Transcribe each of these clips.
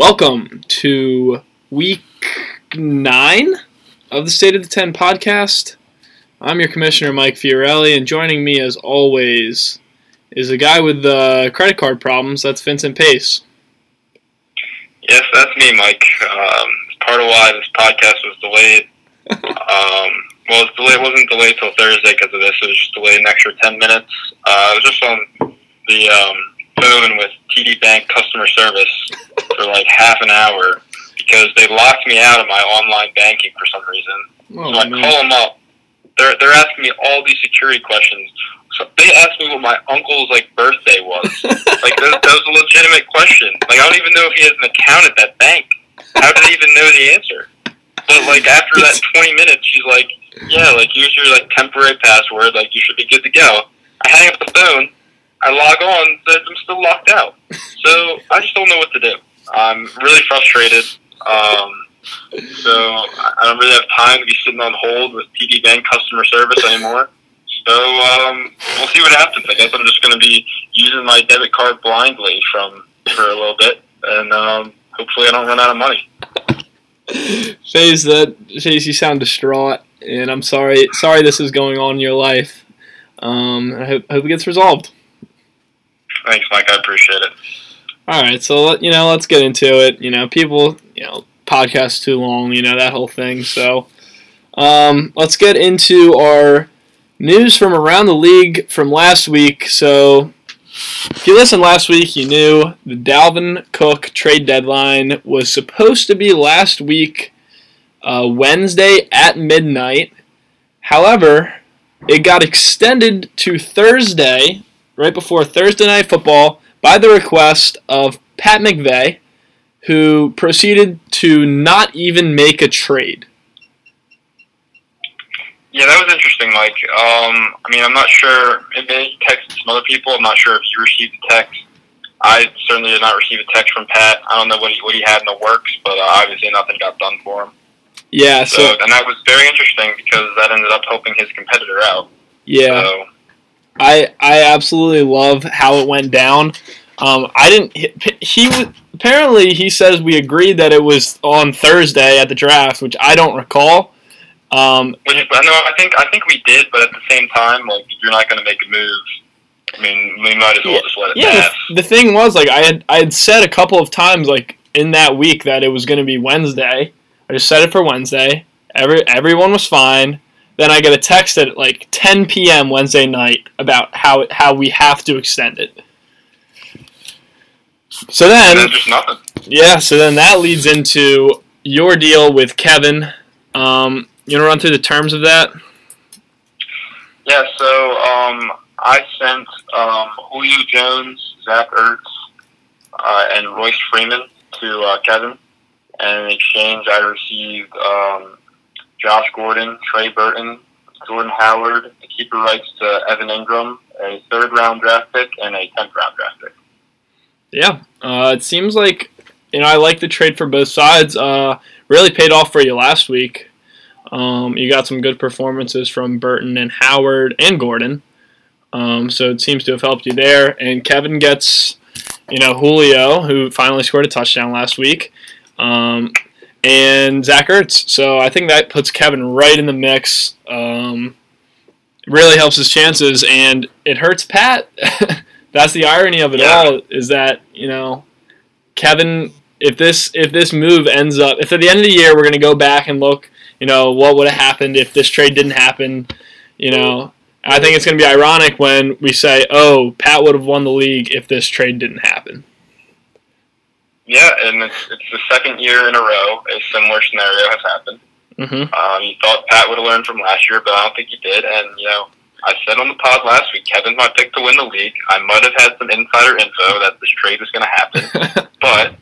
Welcome to week nine of the State of the Ten podcast. I'm your commissioner, Mike Fiorelli, and joining me, as always, is the guy with the credit card problems. That's Vincent Pace. Yes, that's me, Mike. Um, part of why this podcast was delayed. um, well, it, delayed, it wasn't delayed till Thursday because of this. It was just delayed an extra 10 minutes. Uh, I was just on the um, phone with TD Bank customer service for like half an hour because they locked me out of my online banking for some reason. Oh, so I man. call them up. They're they're asking me all these security questions. So they asked me what my uncle's like birthday was. like that, that was a legitimate question. Like I don't even know if he has an account at that bank. How did they even know the answer? But like after that twenty minutes, she's like, "Yeah, like use your like temporary password. Like you should be good to go." I hang up the phone. I log on. Says I'm still locked out. So I just don't know what to do. I'm really frustrated. Um, so I I don't really have time to be sitting on hold with TD Bank customer service anymore. So um, we'll see what happens. I guess I'm just going to be using my debit card blindly from for a little bit, and um, hopefully I don't run out of money. Pace, that Pace, you sound distraught, and I'm sorry. Sorry, this is going on in your life. Um, I hope, hope it gets resolved. Thanks, Mike. I appreciate it. All right, so you know, let's get into it. You know, people, you know, podcast too long, you know, that whole thing. So, um, let's get into our news from around the league from last week. So, if you listened last week, you knew the Dalvin Cook trade deadline was supposed to be last week, uh, Wednesday at midnight. However, it got extended to Thursday, right before Thursday night football, by the request of Pat McVeigh, who proceeded to not even make a trade. Yeah, that was interesting, Mike. Um, I mean, I'm not sure. Maybe he texted some other people. I'm not sure if you received the text. I certainly did not receive a text from Pat. I don't know what he what he had in the works, but uh, obviously nothing got done for him. Yeah, So, so and that was very interesting because that ended up helping his competitor out. yeah, So, I I absolutely love how it went down. Um, I didn't. He, he was apparently he says we agreed that it was on Thursday at the draft, which I don't recall. Um, which I know I think I think we did, but at the same time, like if you're not going to make a move, I mean, we might as well just let it Yeah, pass. the, the thing was like I had I had said a couple of times like in that week that it was going to be Wednesday. I just said it for Wednesday. Every everyone was fine. Then I get a text at like 10 p.m. Wednesday night about how how we have to extend it. So then, then just nothing. yeah, so then that leads into your deal with Kevin. Um, you want to run through the terms of that? Yeah, so um, I sent um, Julio Jones, Zach Ertz, uh, and Royce Freeman to uh, Kevin. And in exchange, I received um, Josh Gordon, Trey Burton, Jordan Howard, the keeper rights to Evan Engram, a third round draft pick, and a tenth round draft pick. Yeah, uh, it seems like you know I like the trade for both sides. Uh, really paid off for you last week. Um, you got some good performances from Burton and Howard and Gordon, um, so it seems to have helped you there. And Kevin gets you know Julio, who finally scored a touchdown last week, um, and Zach Ertz. So I think that puts Kevin right in the mix. Um, really helps his chances, and it hurts Pat. That's the irony of it Yeah. all is that you know Kevin. If this if this move ends up if at the end of the year we're going to go back and look, you know what would have happened if this trade didn't happen, you know. I think it's going to be ironic when we say, "Oh, Pat would have won the league if this trade didn't happen." Yeah, and it's, it's the second year in a row a similar scenario has happened. hmm Um, you thought Pat would have learned from last year, but I don't think he did. And you know, I said on the pod last week, Kevin's my pick to win the league. I might have had some insider info that this trade was going to happen, but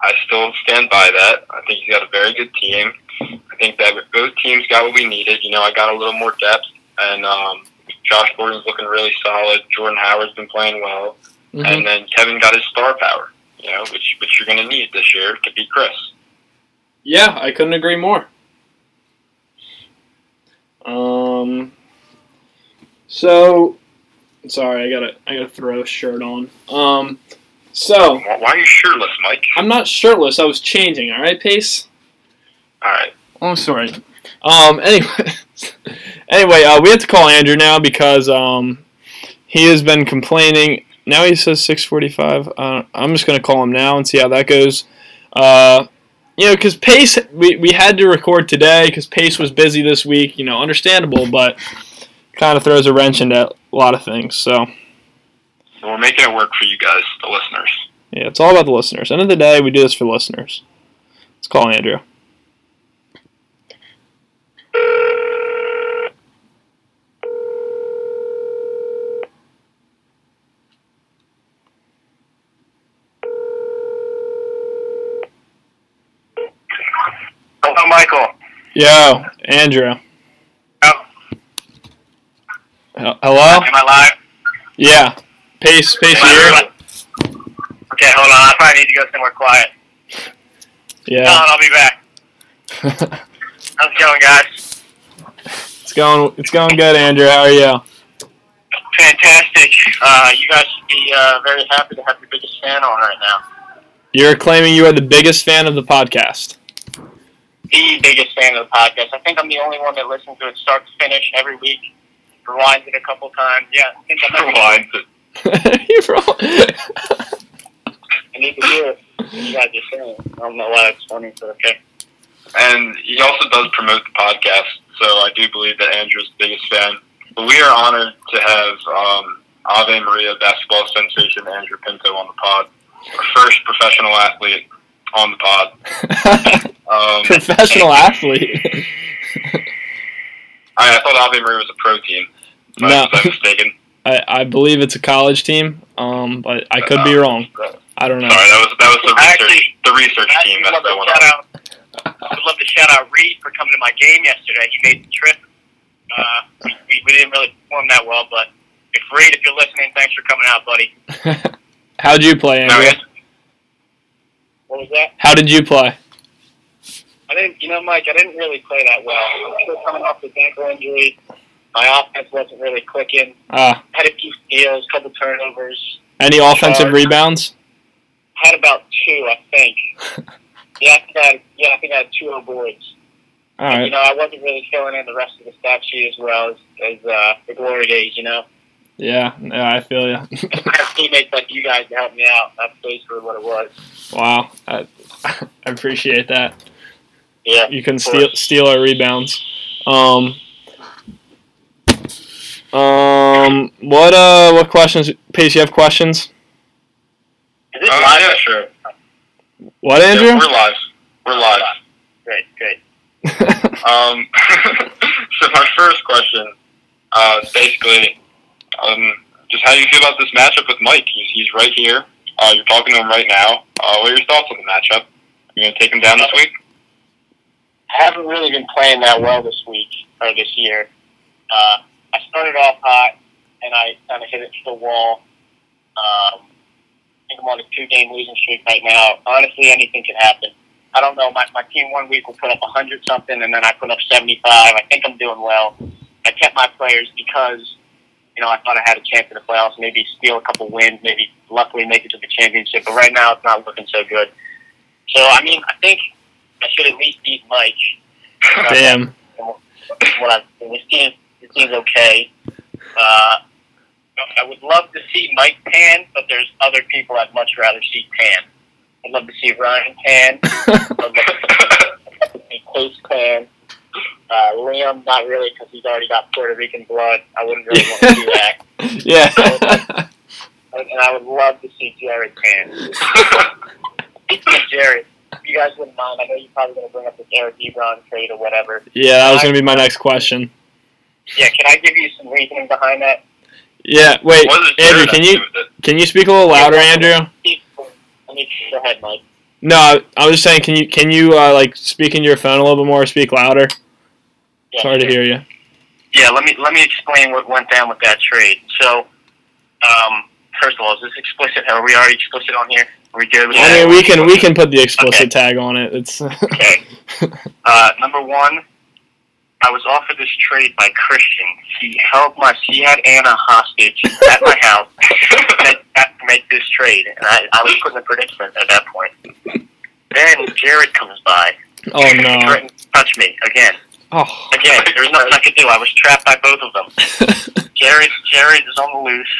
I still stand by that. I think he's got a very good team. I think that both teams got what we needed. You know, I got a little more depth, and um, Josh Gordon's looking really solid. Jordan Howard's been playing well, Mhm. and then Kevin got his star power. You know, which which you're going to need this year to beat Chris. Yeah, I couldn't agree more. Um, so sorry, I gotta I gotta throw a shirt on. Um, So Why why are you shirtless, Mike? I'm not shirtless. I was changing. All right, Pace. All right. Long sorry. Um. Anyway, anyway, uh, we have to call Andrew now because um, he has been complaining. Now he says 6:45. Uh, I'm just gonna call him now and see how that goes. Uh, you know, because Pace, we, we had to record today because Pace was busy this week. You know, understandable, but kind of throws a wrench into a lot of things. So So we're making it work for you guys, the listeners. yeah, it's all about the listeners. End of the day, we do this for listeners. Let's call Andrew. Michael. Yo, Andrew. Oh. Hello. Am I live? Yeah. Pace, pace here. Okay, hold on. I probably need to go somewhere quiet. Yeah. Hold on, I'll be back. How's it going, guys? it's going. It's going good, Andrew. How are you? Fantastic. Uh, you guys should be uh, very happy to have your biggest fan on right now. You're claiming you are the biggest fan of the podcast. The biggest fan of the podcast. I think I'm the only one that listens to it start to finish every week. Rewinds it a couple times. Yeah, I think I'm Rewinds it. You're wrong. I need to hear it. You guys are saying. I don't know why it's funny, but okay. And he also does promote the podcast, so I do believe that Andrew's the biggest fan. But we are honored to have um, Ave Maria basketball sensation Andrew Pinto on the pod, our first professional athlete on the pod. Um, Professional athlete. I, I thought Ave Maria was a pro team. Am I- No. Was I mistaken? I, I believe it's a college team, um, but I could be wrong. I don't know. Sorry, that was that was the research Actually- the research I team. That's love that to went out. I would love to shout out Reed for coming to my game yesterday. He made the trip. Uh, we, we didn't really perform that well, but if Reed, if you're listening, thanks for coming out, buddy. How'd you play, No, Andrew? What was that? How did you play? I didn't, you know, Mike, I didn't really play that well. I'm still coming off the ankle injury. My offense wasn't really clicking. Uh, Had a few steals, couple turnovers. any offensive Uh, rebounds? Had about two, I think. Yeah, I think I had, yeah, I think I had two oh boards. All You know, I wasn't really filling in the rest of the stat sheet as well as, as uh, the glory days. You know, Yeah, yeah, I feel you. I have teammates like you guys to help me out. That's basically what it was. wow, I, I appreciate that. Yeah. You can steal course. steal our rebounds. Um, um, what uh, what questions? Pace, you have questions? Is this Oh, live? yeah, sure. What, Andrew? Yeah, we're live. We're live. Great, great. Um, so my first question, uh, is basically, um, just how do you feel about this matchup with Mike? He's, he's right here. Uh, you're talking to him right now. Uh, what are your thoughts on the matchup? You gonna take him down this week? I haven't really been playing that well this week or this year. Uh, I started off hot and I kind of hit it to the wall. Um, I think I'm on a two-game losing streak right now. Honestly, anything could happen. I don't know. My, my team one week will put up 100 something, and then I put up 75. I think I'm doing well. I kept my players because, you know, I thought I had a chance in the playoffs, maybe steal a couple wins, maybe luckily make it to the championship. But right now, it's not looking so good. So, I mean, I think I should at least beat Mike. Damn. What I, this team, this team's okay. Uh, I would love to see Mike tan, but there's other people I'd much rather see tan. I'd love to see Ryan tan. I'd love to see Case tan. Uh, Liam, not really, because he's already got Puerto Rican blood. I wouldn't really want to do that. yeah. And and I would love to see Jared tan. Speaking Jared, if you guys wouldn't mind, I know you're probably going to bring up the Jared Ebron trade or whatever. yeah, that was gonna be my next question. Yeah, can I give you some reasoning behind that? Yeah, wait, Andrew, can you do with it? can you speak a little louder, Andrew? Let me go ahead, Mike. No, I was just saying, can you can you uh, like speak into your phone a little bit more, or speak louder? Yeah, Sorry to hear you. Yeah, let me let me explain what went down with that trade. So, um, first of all, is this explicit? Are we already explicit on here? Are we good I mean, we can we can put the explicit Okay. tag on it. It's Okay. Uh, number one, I was offered this trade by Christian. He held my, he had Anna hostage at my house to make this trade, and I, I was put in a predicament at that point. Then Jared comes by, Oh no. threatened to touch me again. Oh. Again, there was nothing I could do. I was trapped by both of them. Jared, Jared is on the loose.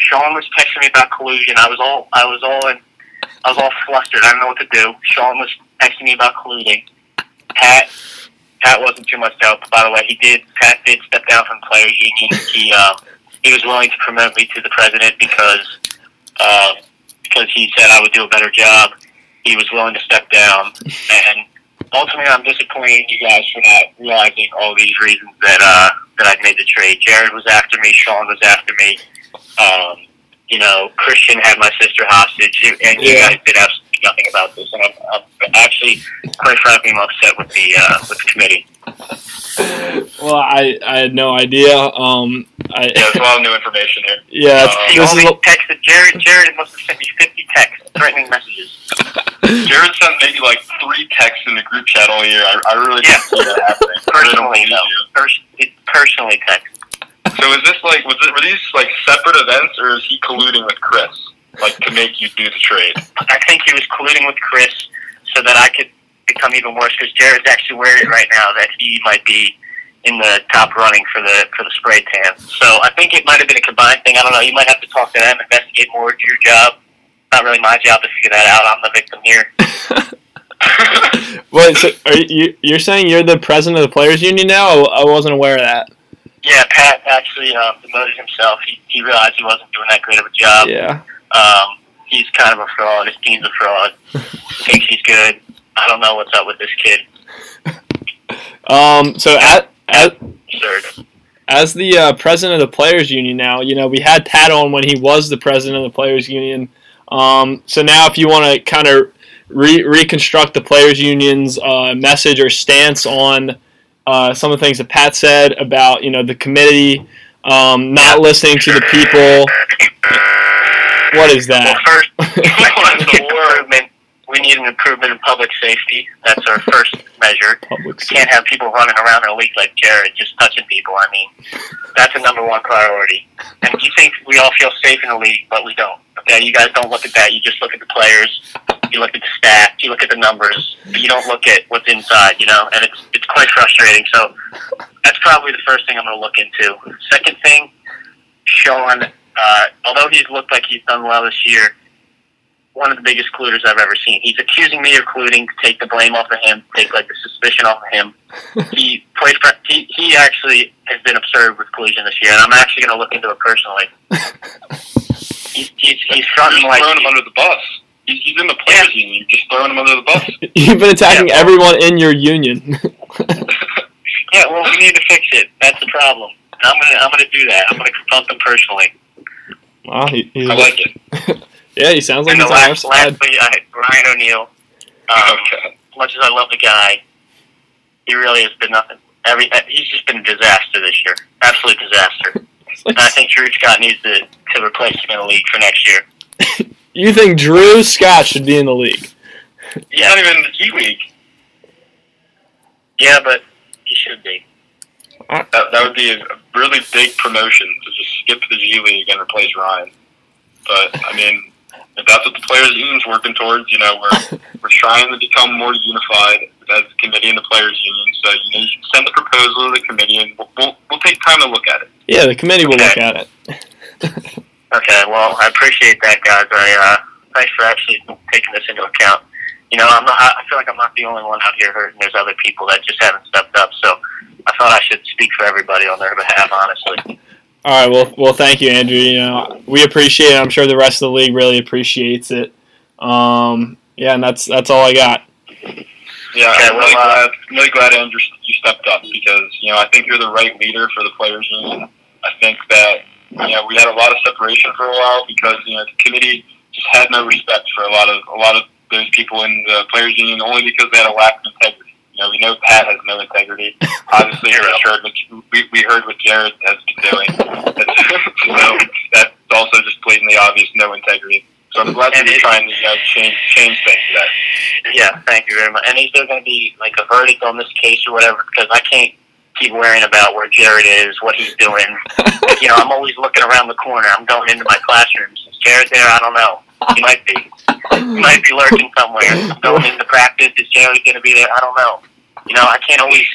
Sean was texting me about collusion. I was all, I was all in, I was all flustered. I didn't know what to do. Sean was texting me about colluding. Pat, Pat wasn't too much help. By the way, he did. Pat did step down from players' union. He, uh, he was willing to promote me to the president because, uh, because he said I would do a better job. He was willing to step down, and ultimately, I'm disappointed in you guys for not realizing all these reasons that uh, that I made the trade. Jared was after me. Sean was after me. Um, you know, Christian had my sister hostage, and you Yeah. guys did absolutely nothing about this. And I'm, I'm actually, quite frankly, I'm upset with the uh, with the committee. Well, I, I had no idea. Um, I Yeah, there's a lot of new information here. yeah. Uh, He this is only a- texted Jared. Jared must have sent me 50 texts, threatening messages. Jared sent maybe like three texts in the group chat all year. I, I really Yeah. didn't see that happening. I really don't Personally, no. you. Pers- personally text. So is this like was it were these like separate events or is he colluding with Chris like to make you do the trade? I think he was colluding with Chris so that I could become even worse because Jared's actually worried right now that he might be in the top running for the for the spray tan. So I think it might have been a combined thing. I don't know. You might have to talk to them, investigate more. Do your job. Not really my job to figure that out. I'm the victim here. Wait, so are you you're saying you're the president of the players union now? I wasn't aware of that. Yeah, Pat actually um, demoted himself. He, he realized he wasn't doing that great of a job. Yeah. Um, he's kind of a fraud. His team's a fraud. Thinks he's good. I don't know what's up with this kid. Um. So at at Absurd. as the uh, president of the players union now, you know we had Pat on when he was the president of the players union. Um. So now, if you want to kind of re- reconstruct the players union's uh, message or stance on uh, some of the things that Pat said about you know the committee um, not listening to the people. What is that? Well, first, we need an improvement. We need an improvement in public safety. That's our first measure. Public safety. Can't have people running around in a league like Jared just touching people. I mean, that's a number one priority. And you think we all feel safe in the league, but we don't. Okay, you guys don't look at that. You just look at the players. You look at the stats. You look at the numbers. But you don't look at what's inside. You know, and it's it's quite frustrating. So that's probably the first thing I'm going to look into. Second thing, Sean. Uh, although he's looked like he's done well this year, one of the biggest colluders I've ever seen. He's accusing me of colluding to take the blame off of him, take like the suspicion off of him. he played. For, he he actually has been absurd with collusion this year, and I'm actually going to look into it personally. He's he's, he's You're fronting like throwing him under the bus. He's, he's in the players union. You're just throwing him under the bus. You've been attacking Yeah. everyone in your union. yeah. Well, we need to fix it. That's the problem. And I'm gonna I'm gonna do that. I'm gonna confront them personally. Wow, he, he's I like it. yeah, he sounds like and he's the on our last, side. lastly, I, Ryan O'Neal. Um, Okay. as much as I love the guy, he really has been nothing. Every uh, he's just been a disaster this year, absolute disaster. Like- And I think Drew Scott needs to to replace him in the league for next year. you think Drew Scott should be in the league? He's not even in the G League. Yeah, but he should be. That, that would be a really big promotion to just skip the G League and replace Ryan. But I mean, if that's what the players' union's working towards, you know, we're we're trying to become more unified as a committee and the players' union. So you know, you can send the proposal to the committee, and we'll we'll, we'll take time to look at it. Yeah, the committee will look at it. Okay, well, I appreciate that, guys. I uh, thanks for actually taking this into account. You know, I'm not. I feel like I'm not the only one out here hurting. There's other people that just haven't stepped up. So I thought I should speak for everybody on their behalf, honestly. All right, well, well, thank you, Andrew. You know, we appreciate it. I'm sure the rest of the league really appreciates it. Um, yeah, and that's that's all I got. Yeah, Okay, I'm well, really uh, glad, really glad Andrew you stepped up because you know I think you're the right leader for the players union. I think that you know we had a lot of separation for a while because you know the committee just had no respect for a lot of a lot of those people in the players union only because they had a lack of integrity. You know, we know Pat has no integrity. Obviously, we just heard what we, we heard what Jared has been doing. so that's also just blatantly obvious no integrity. So I'm glad that you're trying to you know, change change things there. Yeah, thank you very much. And is there going to be like a verdict on this case or whatever? Because I can't keep worrying about where Jared is, what he's doing. you know, I'm always looking around the corner. I'm going into my classrooms. Is Jared there? I don't know. He might be. He might be lurking somewhere. I'm going into practice. Is Jared going to be there? I don't know. You know, I can't always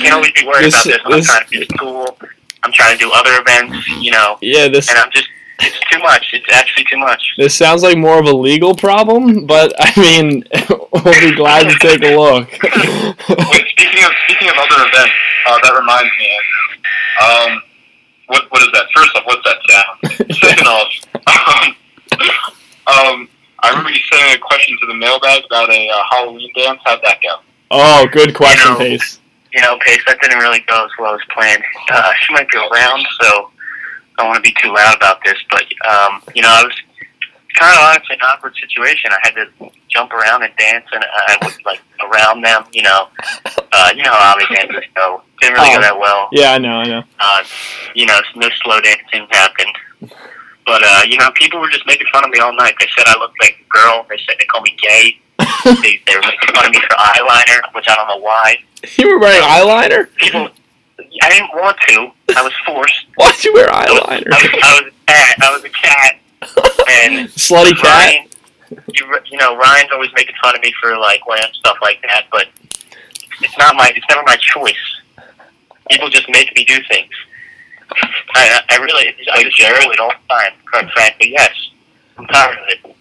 can't always be worried This- about this I'm trying to do school. I'm trying to do other events. You know, Yeah, this and I'm just it's too much. It's actually too much. this sounds like more of a legal problem, but I mean, we'll be glad to take a look. Wait, speaking of speaking of other events, uh, that reminds me, Andrew. Um, what what is that? First off, what's that sound? Second off, um, um, I remember you sending a question to the mailbag about a uh, Halloween dance. How'd that go? Oh, good question, You know, Pace. You know, Pace, that didn't really go as well as planned. Uh, she might be around, so I don't want to be too loud about this. But um, you know, I was kind of honestly an awkward situation. I had to jump around and dance, and I was like around them. You know, uh, you know how Ollie dances go. Didn't really Oh. go that well. Yeah, I know, I know. uh, you know, no slow dancing happened. But uh, you know, people were just making fun of me all night. They said I looked like a girl. They said they called me gay. They, were making fun of me for eyeliner, which I don't know why. you were wearing eyeliner? People, I didn't want to. I was forced. Why'd you wear I was, I eyeliner? was, I was a cat. I was a cat. And Slutty cat? You, you know, Ryan's always making fun of me for like wearing stuff like that, but it's not my. It's never my choice. People just make me do things. I, I really, I just do it all the time. Frankly, yes. I'm tired of it.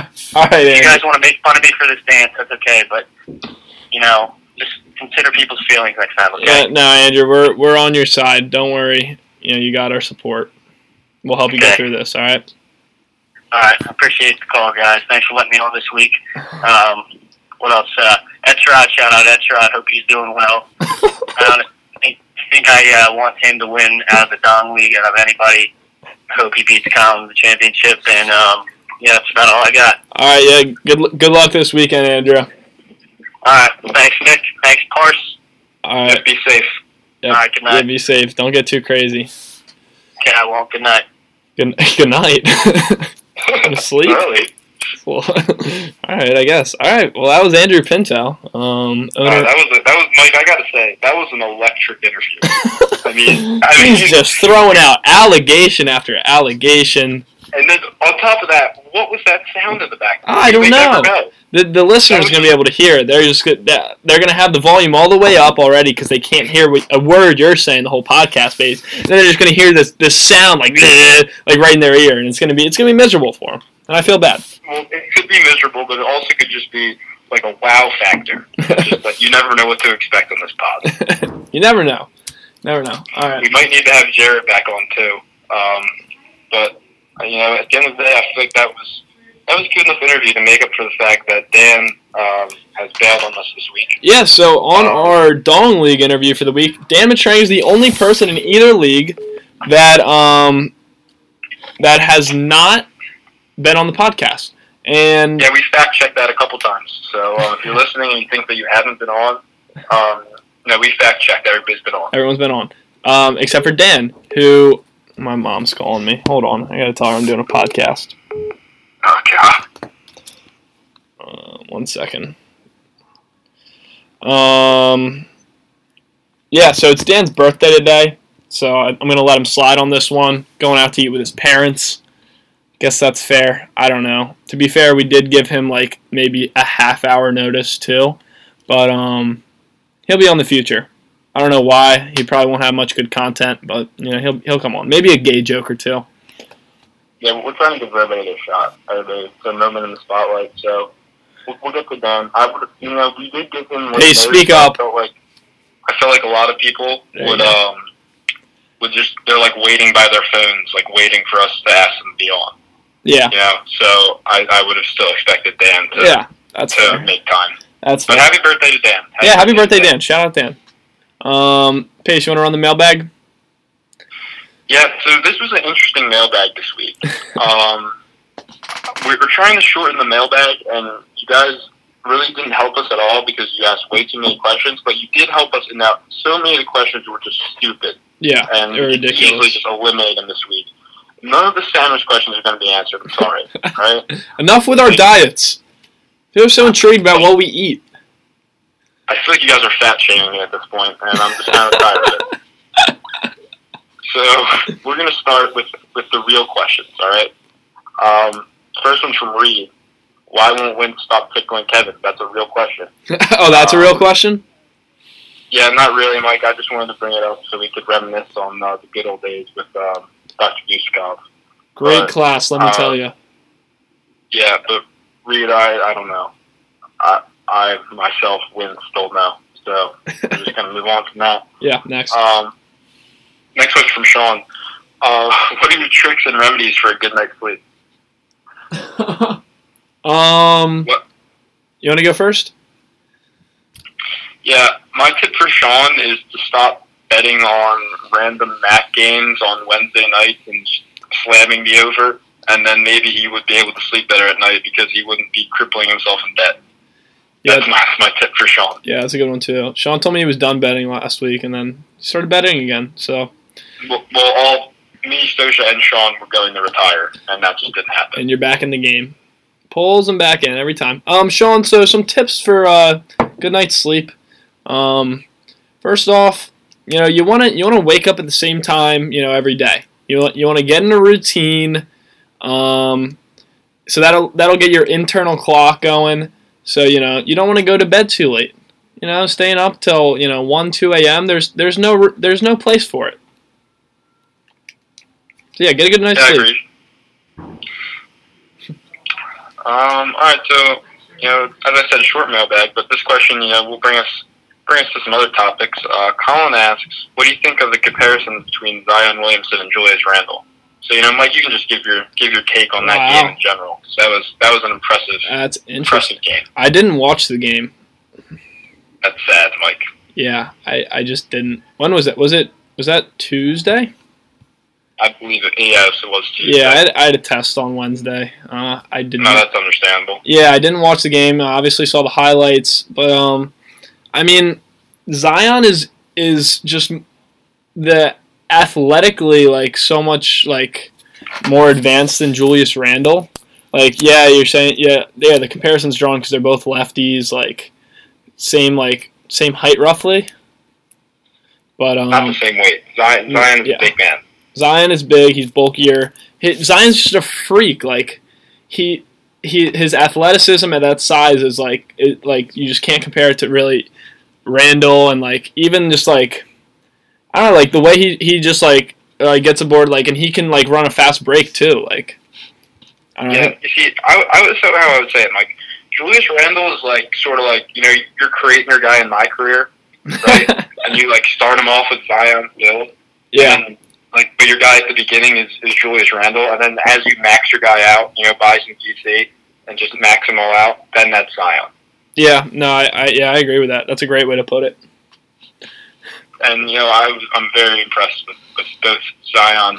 All right, If you guys want to make fun of me for this dance, that's okay. But you know, just consider people's feelings next time. Okay. Yeah, no, Andrew, we're we're on your side. Don't worry. You know, you got our support. We'll help you get through this. All right. All right. Appreciate the call, guys. Thanks for letting me know this week. Um, what else? Uh, Etrod, shout out Etrod. Hope he's doing well. I think, think I uh, want him to win out of the Dong League out of anybody. I hope he beats Colin in the championship. And um, yeah, that's about all I got. All right. Yeah. Good good luck this weekend, Andrew. All right. Thanks, Nick. Thanks, Pace. All right. Just be safe. Yep. All right. Good Yeah, night. be safe. Don't get too crazy. Okay, I won't. Good night. Good good night. Go to sleep. Early. Well, all right, I guess. All right. Well, that was Andrew Pinto. Um, Uh, that was a, that was Mike. I gotta say that was an electric interview. I mean, I mean, he's just throwing out allegation after allegation. And then on top of that, what was that sound in the back? I don't never know. The the listeners was gonna be able to hear it. They're just gonna, they're gonna have the volume all the way up already because they can't hear what, a word you're saying the whole podcast Pace. And then they're just gonna hear this this sound like like right in their ear, and it's gonna be it's gonna be miserable for them. And I feel bad. Well, it could be miserable, but it also could just be like a wow factor. just like you never know what to expect on this pod. you never know. Never know. All right. We might need to have Jared back on too. Um, but uh, you know, at the end of the day, I feel like that was that was a good enough interview to make up for the fact that Dan um, has bailed on us this week. Yeah, so on our Dong League interview for the week, Dan Matrang is the only person in either league that um that has not been on the podcast. And Yeah, we fact checked that a couple times. So uh, if you're listening and you think that you haven't been on, um, no, we fact checked. Everybody's been on. everyone's been on. Um, except for Dan, who my mom's calling me. Hold on, I gotta tell her I'm doing a podcast. Oh God. Uh, one second. Um, yeah, so it's Dan's birthday today, so I'm gonna let him slide on this one. Going out to eat with his parents. Guess that's fair. I don't know. To be fair, we did give him like maybe a half hour notice too, but um, he'll be on the future. I don't know why. He probably won't have much good content, but you know he'll he'll come on. Maybe a gay joke or two. Yeah, we're trying to give everybody a shot. Everybody, a moment in the spotlight. So we'll, we'll get to Dan. I would, you know, we did give him. Hey, speak up. I felt like I felt like a lot of people There would um would just they're like waiting by their phones, like waiting for us to ask them to be on. Yeah, You know, so I, I would have still expected Dan to yeah, that's to fair. make time. That's But fair. happy birthday to Dan. Yeah, happy birthday, Dan. Shout out Dan. Um, Pace, you want to run the mailbag? Yeah, so this was an interesting mailbag this week. Um, we were trying to shorten the mailbag, and you guys really didn't help us at all because you asked way too many questions. But you did help us in that so many of the questions were just stupid, Yeah, and they're could easily ridiculous. just eliminate them this week. None of the sandwich questions are going to be answered. I'm sorry. Right? Enough with our diets. People are so intrigued about what we eat. I feel like you guys are fat shaming me at this point, and I'm just kind of tired of it. So we're gonna start with with the real questions. All right. Um, first one's from Reed. Why won't Win stop tickling Kevin? That's a real question. oh, that's a real question. Yeah, not really, Mike. I just wanted to bring it up so we could reminisce on uh, the good old days with um, Dr. Guskov. Great But, class, let me uh, tell you. Yeah, but Reed, I, I don't know. I, I myself win still no. So we're just gonna move on from that. Yeah, next. Um, next question from Sean. Uh, what are your tricks and remedies for a good night's sleep? um, What? you want to go first? Yeah, my tip for Sean is to stop betting on random MAC games on Wednesday nights and slamming the over, and then maybe he would be able to sleep better at night because he wouldn't be crippling himself in debt. Yeah, That's my, my tip for Sean. yeah, that's a good one too. Sean told me he was done betting last week, and then he started betting again. So, Well, well, all me, Stosha, and Sean were going to retire, and that just didn't happen. and you're back in the game. Pulls him back in every time. Um, Sean, so some tips for uh, good night's sleep. Um, first off, you know you want to you want to wake up at the same time, you know, every day. You want you want to get in a routine. Um, so that'll that'll get your internal clock going. So you know you don't want to go to bed too late. You know, staying up till you know one two a.m. There's there's no there's no place for it. So yeah, get a good night's Yeah, I sleep. agree. Um, all right, so you know, as I said, short mailbag, but this question, you know, will bring us bring us to some other topics. Uh, Colin asks, "What do you think of the comparison between Zion Williamson and Julius Randle?" So you know, Mike, you can just give your give your take on that Wow. game in general. So that was that was an impressive That's interesting. impressive game. I didn't watch the game. That's sad, Mike. Yeah, I, I just didn't. When was it? Was it was that Tuesday? I believe it. Yes, it was Tuesday. Yeah, I had, I had a test on Wednesday. Uh, I didn't. no, that's understandable. Yeah, I didn't watch the game. I obviously saw the highlights, but um, I mean, Zion is is just the athletically like so much like more advanced than Julius Randle. Like, yeah, you're saying yeah, yeah. The comparison's drawn because they're both lefties, like same like same height roughly. But um, Not the same weight. Zion, Zion is yeah. a big man. Zion is big. He's bulkier. He, Zion's just a freak. Like he he his athleticism at that size is like it, like you just can't compare it to really Randle and like even just like I don't know like the way he he just like uh, gets aboard like and he can like run a fast break too. Like I don't Yeah, know. you see, I, I would so how I would say it, Mike. Julius Randle is like sort of like you know you're creating your guy in MyCareer, right? and you like start him off with Zion build, yeah. and like but your guy at the beginning is, is Julius Randle, and then as you max your guy out, you know, buy some GC and just max them all out, then that's Zion. Yeah. No. I, I yeah I agree with that. That's a great way to put it. And you know, I was, I'm very impressed with, with both Zion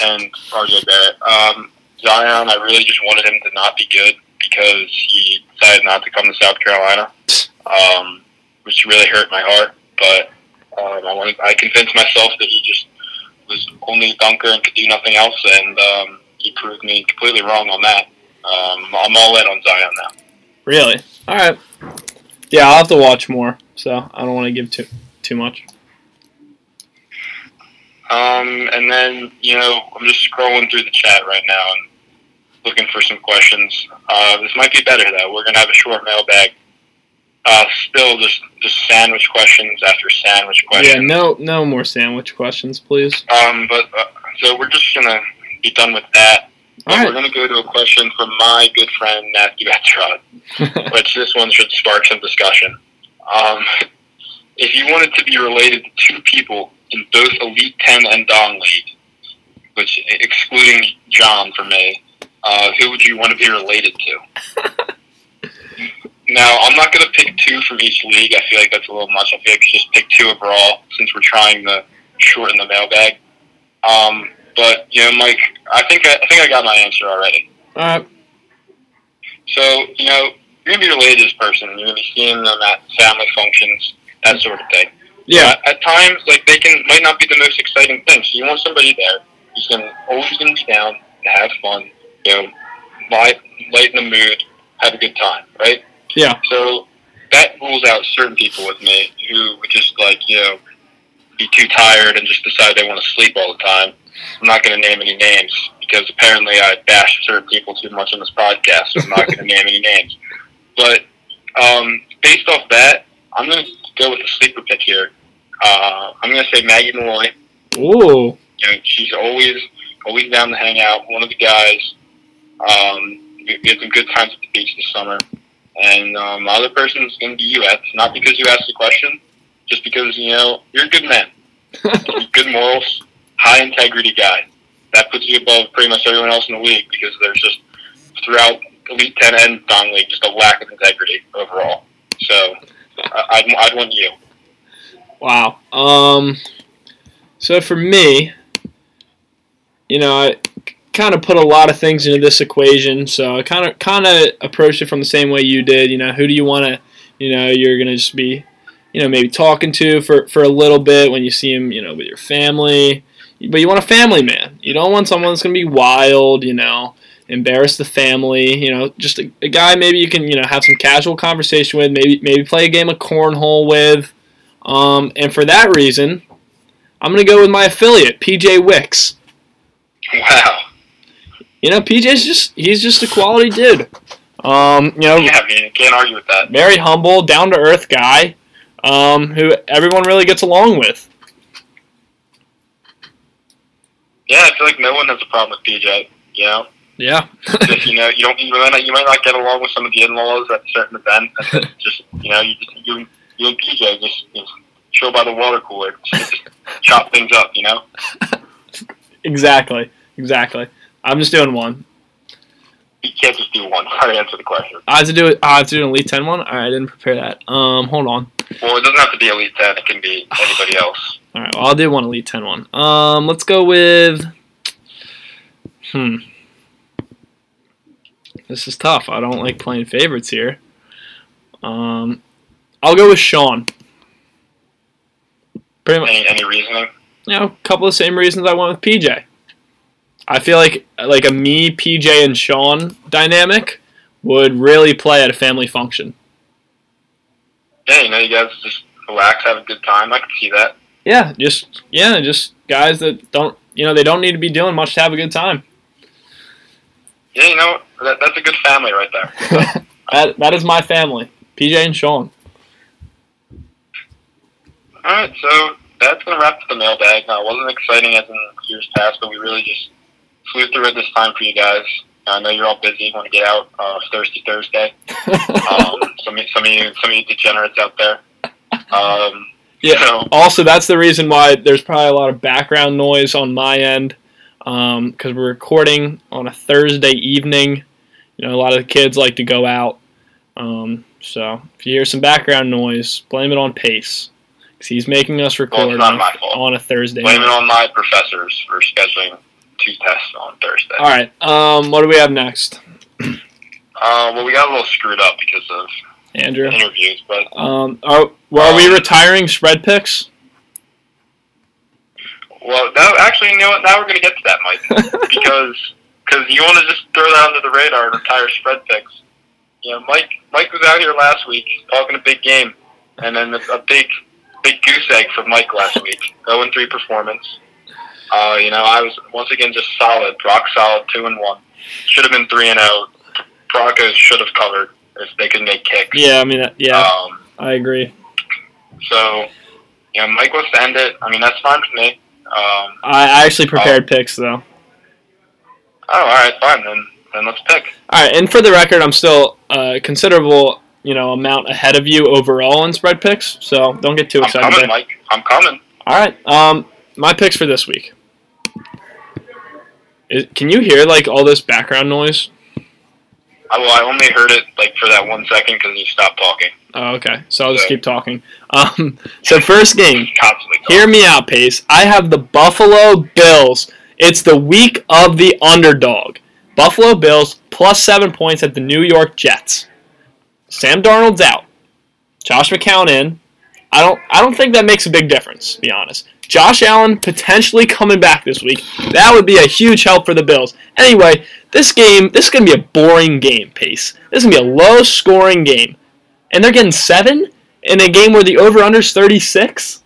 and RJ Barrett. Um, Zion, I really just wanted him to not be good because he decided not to come to South Carolina, um, which really hurt my heart. But um, I wanted, I convinced myself that he just was only a dunker and could do nothing else, and um, he proved me completely wrong on that. Um, I'm all in on Zion now. Really. All right. Yeah, I'll have to watch more. So I don't want to give too too much. Um, and then, you know, I'm just scrolling through the chat right now and looking for some questions. Uh, this might be better, though. We're going to have a short mailbag. Uh, still just, just sandwich questions after sandwich questions. Yeah, no, no more sandwich questions, please. Um, but, uh, so we're just going to be done with that. We're going to go to a question from my good friend, Matthew Etrod, which this one should spark some discussion. Um, if you wanted to be related to two people in both Elite 10 and Dong League, which excluding John for me, uh, who would you want to be related to? now, I'm not going to pick two from each league. I feel like that's a little much. I feel like we should just pick two overall since we're trying to shorten the mailbag. Um, but you know, Mike, I think I, I think I got my answer already. All right. So, you know, you're gonna be related to this person. You're gonna be seeing them at family functions, that sort of thing. Yeah. At, times, like they can might not be the most exciting thing. So you want somebody there who's gonna always gonna be down to have fun. You know, light, lighten the mood, have a good time, right? Yeah. So that rules out certain people with me who would just like you know be too tired and just decide they want to sleep all the time. I'm not going to name any names because apparently I bash certain people too much on this podcast, so I'm not going to name any names. But um, based off that, I'm going to go with the sleeper pick here. Uh, I'm going to say Maggie Malloy. Ooh. You know, she's always always down to hang out. One of the guys. Um, we we had some good times at the beach this summer. And um, the other person is going to be you, Ed. Not because you asked the question, just because you know you're a good man, good morals, high integrity guy. That puts you above pretty much everyone else in the league because there's just throughout Elite Ten and non league just a lack of integrity overall. So I- I'd, I'd want you. Wow. Um. So for me, you know, I kind of put a lot of things into this equation. So I kind of kind of approached it from the same way you did. You know, who do you want to, you know, you're gonna just be, you know, maybe talking to for for a little bit when you see him, you know, with your family. But you want a family man. You don't want someone that's gonna be wild. You know. Embarrass the family, you know, just a, a guy maybe you can, you know, have some casual conversation with, maybe maybe play a game of cornhole with, um, and for that reason, I'm going to go with my affiliate, PJ Wicks. Wow. You know, PJ's just, he's just a quality dude. Um, you know, Yeah, I mean, can't argue with that. very humble, down to earth guy um, who everyone really gets along with. Yeah, I feel like no one has a problem with PJ. You know, Yeah. just you know, you don't you might not, you might not get along with some of the in-laws at a certain event, just you know, you just you, you and PJ just, just chill by the water cooler, just, just chop things up. You know. exactly. Exactly. I'm just doing one. You can't just do one. Sorry, answer the question. I have to do it. I have to do an Elite 10 one. All right, I didn't prepare that. Um, hold on. Well, it doesn't have to be Elite Ten. It can be anybody else. All right, well, I'll do one Elite 10 one. Um, let's go with. Hmm. This is tough. I don't like playing favorites here. Um, I'll go with Sean. Pretty much, Any any reasoning? you know, a couple of same reasons I went with PJ. I feel like like a me, PJ, and Sean dynamic would really play at a family function. Yeah, you know, you guys just relax, have a good time. I can see that. Yeah, just yeah, just guys that don't you know they don't need to be doing much to have a good time. Yeah, you know, that, that's a good family right there. that that is my family, PJ and Sean. All right, so that's gonna wrap up the mailbag. Now, it wasn't exciting as in years past, but we really just flew through it this time for you guys. I know you're all busy, want to get out uh, Thursday, Thursday. Um, some some of you some of you degenerates out there. Um, Yeah. So, Also, that's the reason why there's probably a lot of background noise on my end because we're recording on a Thursday evening. You know, a lot of the kids like to go out. Um, so if you hear some background noise, blame it on Pace he's making us record not on, on a Thursday. Blame it on my professors for scheduling two tests on Thursday. All right. Um, what do we have next, Uh, well, we got a little screwed up because of Andrew? interviews, but Um, are, well, are we Um, retiring spread picks? well, now actually, you know what? Now we're gonna get to that, Mike, because because you want to just throw that under the radar and retire spread picks. You know, Mike Mike was out here last week talking a big game, and then a big big goose egg for Mike last week. 0 and three performance. Uh, you know, I was once again just solid, rock solid, two and one. Should have been three and zero. Broncos should have covered if they could make kicks. yeah, I mean, yeah, Um, I agree. so, you know, Mike wants to end it. I mean, that's fine for me. Um, I I actually prepared picks though. oh, all right, fine. Then, then let's pick. All right, and for the record, I'm still a considerable, you know, amount ahead of you overall in spread picks. So don't get too excited. I'm coming. Mike. I'm coming. All right, um, my picks for this week. Is, can you hear like all this background noise? I, well, I only heard it like for that one second because you stopped talking. Oh, okay. So I'll just keep talking. Um, so first game. Hear me out, Pace. I have the Buffalo Bills. It's the week of the underdog. Buffalo Bills plus seven points at the New York Jets. Sam Darnold's out. Josh McCown in. I don't. I don't think that makes a big difference. To be honest. Josh Allen potentially coming back this week. That would be a huge help for the Bills. Anyway, this game. This is gonna be a boring game. Pace. This is gonna be a low-scoring game. and they're getting seven in a game where the over under is 36.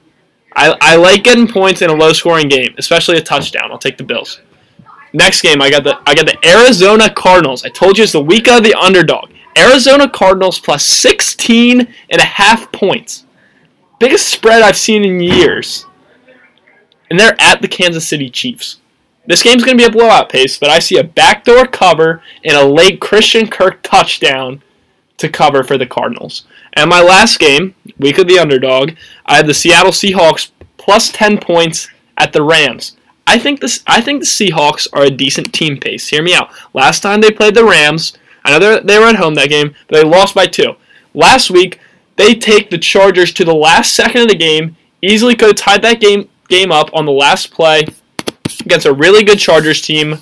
I, I like getting points in a low scoring game, especially a touchdown. I'll take the Bills. Next game, I got the I got the Arizona Cardinals. I told you it's the week of the underdog. Arizona Cardinals plus 16 and a half points. Biggest spread I've seen in years. And they're at the Kansas City Chiefs. This game's going to be a blowout pace, but I see a backdoor cover and a late Christian Kirk touchdown to cover for the Cardinals. And my last game, week of the underdog, I had the Seattle Seahawks plus 10 points at the Rams. I think this I think the Seahawks are a decent team pace. Hear me out. Last time they played the Rams, I know they were at home that game, but they lost by two. Last week, they take the Chargers to the last second of the game, easily could have tied that game game up on the last play against a really good Chargers team.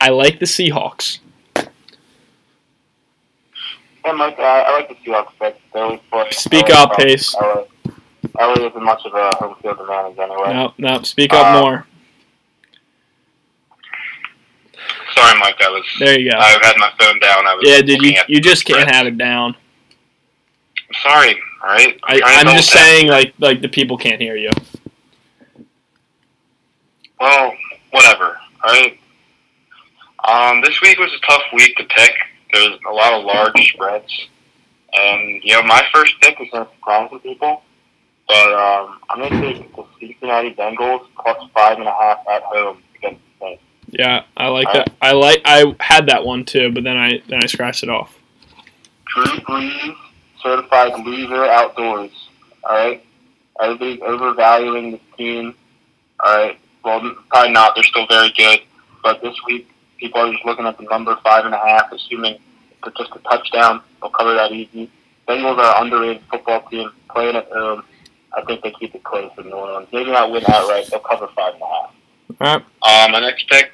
I like the Seahawks. Yeah, Mike, I, I like the Seahawks pick. They always push. Speak up, Pace. LA, LA isn't much of a home field advantage anyway. No, no, speak up Uh, more. Sorry, Mike. I was. There you go. I had my phone down. I was. Yeah, dude, you you just can't have it down. I'm sorry. All right. I, trying to I'm just saying, like like the people can't hear you. Well, whatever. All right. Um, this week was a tough week to pick. There's a lot of large spreads, and you know my first pick was going to surprise people, but um, I'm going to take the Cincinnati Bengals plus five and a half at home against the Saints. Yeah, I like that. I like I had that one too, but then I then I scratched it off. Drew Brees, certified loser outdoors. All right, everybody's overvaluing this team. All right. Well, probably not. They're still very good, but this week people are just looking at the number five and a half, assuming it's just a touchdown. They'll cover that easy. Bengals are underrated football team playing at home. I think they keep it close with New Orleans. Maybe not win outright. They'll cover five and a half. All right. Uh, my next pick,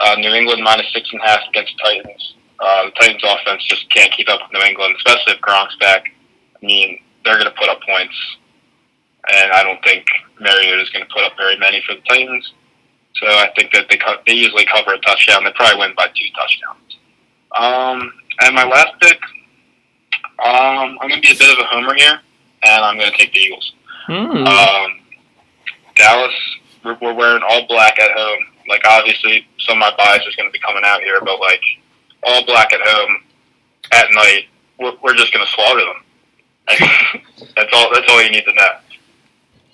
uh, New England minus six and a half against the Titans. Uh, the Titans offense just can't keep up with New England, especially if Gronk's back. I mean, they're going to put up points, and I don't think Mariota is going to put up very many for the Titans. So I think that they co- they usually cover a touchdown. They probably win by two touchdowns. Um, and my last pick, um, I'm going to be a bit of a homer here, and I'm going to take the Eagles. Hmm. Um, Dallas, we're, we're wearing all black at home. Like obviously, some of my bias is going to be coming out here, but like all black at home at night, we're, we're just going to slaughter them. that's all. That's all you need to know.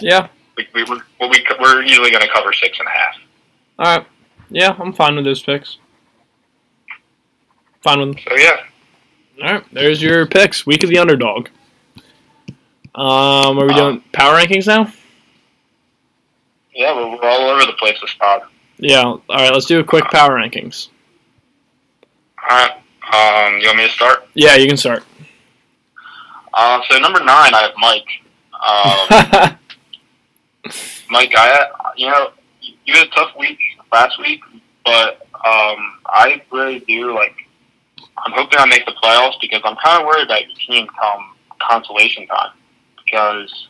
yeah. We, we, we're, we, we're usually going to cover six and a half. All right. Yeah, I'm fine with those picks. Fine with them. So yeah, All right. There's your picks. Week of the underdog. Um, are we doing power rankings now? Yeah, we're, we're all over the place this pod. Yeah. All right. Let's do a quick power rankings. All right. Um, you want me to start? Yeah, you can start. Uh, so number nine, I have Mike. Um, Mike, I you know you had a tough week last week, but um, I really do like. I'm hoping I make the playoffs because I'm kind of worried about your team come consolation time because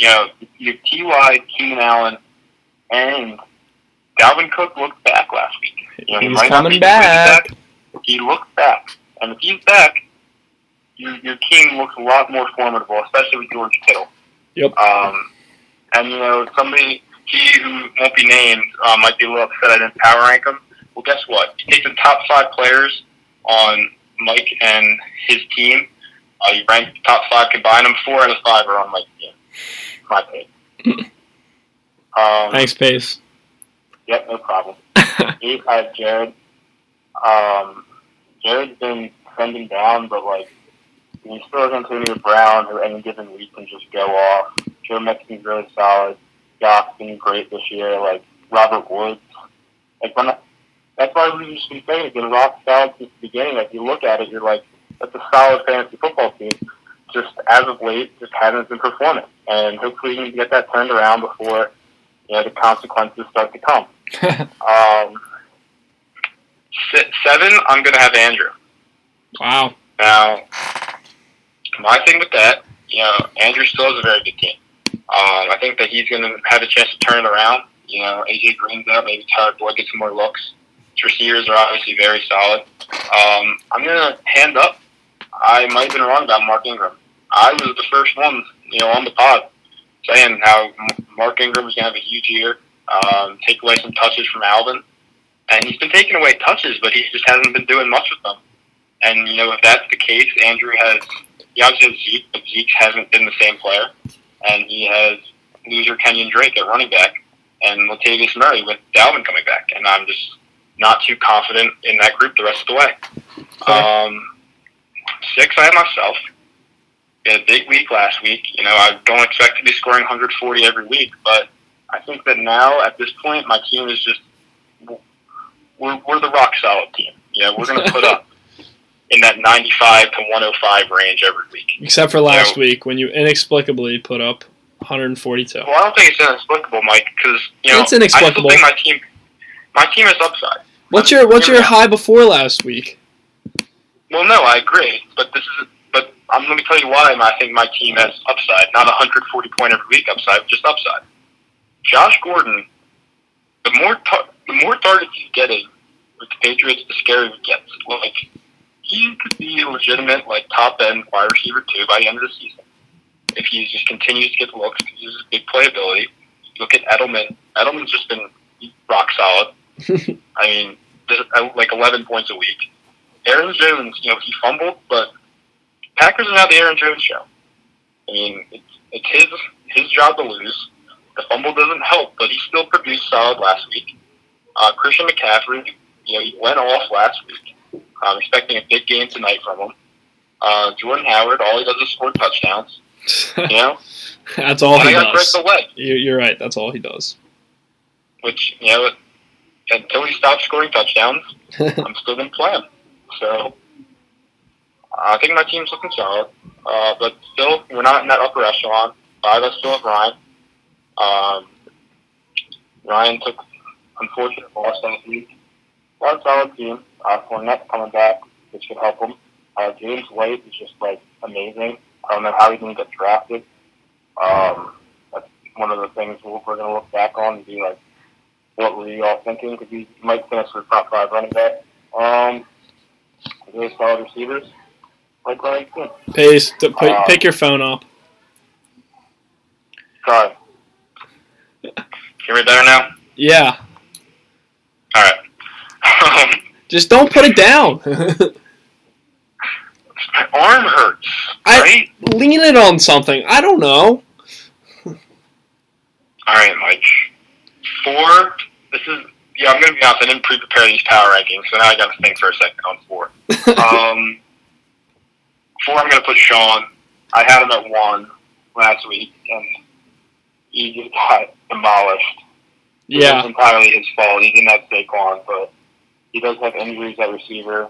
you know your Ty, Keenan Allen, and Dalvin Cook looked back last week. You know, he He's not coming be back. back. He looked back, and if he's back, your, your team looks a lot more formidable, especially with George Kittle. Yep. Um, and you know, somebody he who won't be named uh, might be a little upset I didn't power rank him. Well, guess what? You take the top five players on Mike and his team. Uh, you rank the top five, combine them. Four out of five are on Mike's team. My pick. Um, Thanks, Pace. Yep, no problem. Eight, I have Jared. Um, Jared's been trending down, but like he still has Antonio Brown, who any given week can just go off. Joe Mixon's really solid. Goff's been great this year. Like Robert Woods, like when I, that's why we just been saying it's been rock solid since the beginning. Like you look at it, you're like, that's a solid fantasy football team. Just as of late, just hasn't been performing, and hopefully we can get that turned around before you know the consequences start to come. Um, seven, I'm going to have Andrew. wow. Now, my thing with that, you know, Andrew still has a very good team. Um, I think that he's going to have a chance to turn it around. You know, AJ Green's out, maybe Tyler Boyd gets some more looks. His receivers are obviously very solid. Um, I'm going to hand up. I might have been wrong about Mark Ingram. I was the first one, you know, on the pod saying how Mark Ingram was going to have a huge year, um, take away some touches from Alvin. And he's been taking away touches, but he just hasn't been doing much with them. And, you know, if that's the case, Andrew has, he obviously has Zeke, but Zeke hasn't been the same player. And he has loser Kenyon Drake at running back and Latavius Murray with Dalvin coming back. And I'm just not too confident in that group the rest of the way. Um, six, I have myself. We had a big week last week. You know, I don't expect to be scoring 140 every week, but I think that now at this point, my team is just we're, we're the rock solid team. Yeah, we're going to put up in that 95 to 105 range every week. Except for last Yeah. week when you inexplicably put up 142. Well, I don't think it's inexplicable, Mike, because you know It's inexplicable. I still think my team, my team is upside. What's your what's your high before last week? Well, no, I agree, but this is I'm let me tell you why I think my team has upside, not 140 point every week upside, just upside. Josh Gordon, the more tar- the more targets he's getting with the Patriots, the scarier he gets. Like he could be a legitimate like top end wide receiver too by the end of the season if he just continues to get the looks. Because he uses big playability. Look at Edelman. Edelman's just been rock solid. I mean, uh, like 11 points a week. Aaron Jones, you know, he fumbled, but Packers are now the Aaron Jones show. I mean, it's, it's his his job to lose. The fumble doesn't help, but he still produced solid last week. Uh, Christian McCaffrey, you know, he went off last week. I'm expecting a big game tonight from him. Uh, Jordan Howard, all he does is score touchdowns. You know, That's all and he I does. the leg, You- You're right. That's all he does. which you know, until he stops scoring touchdowns, I'm still to play him. So I think my team's looking solid. Uh, but still, we're not in that upper echelon. Five, I still have Ryan. Um, Ryan took unfortunate loss last week. Well, solid team. Uh, Fournette coming back, which could help him. Uh, James White is just like amazing. I don't know how he didn't get drafted. Um, that's one of the things we're, we're going to look back on and be like, what were you all thinking? Because he might finish with top five running back. Um, really solid receivers. Like Ryan Quinn. Pace, to put, Uh, pick your phone up. Sorry. Hear me better now? Yeah. All right. Um, Just don't put it down. my arm hurts. I lean it on something. I don't know. Alright, Mike. Four. This is yeah, I'm gonna be honest. I didn't pre-prepare these power rankings, so now I got to think for a second on four. Um, four. I'm gonna put Sean. I had him at one last week, and he just got demolished. It was yeah. entirely his fault. He didn't have Saquon, but he does have injuries at receiver.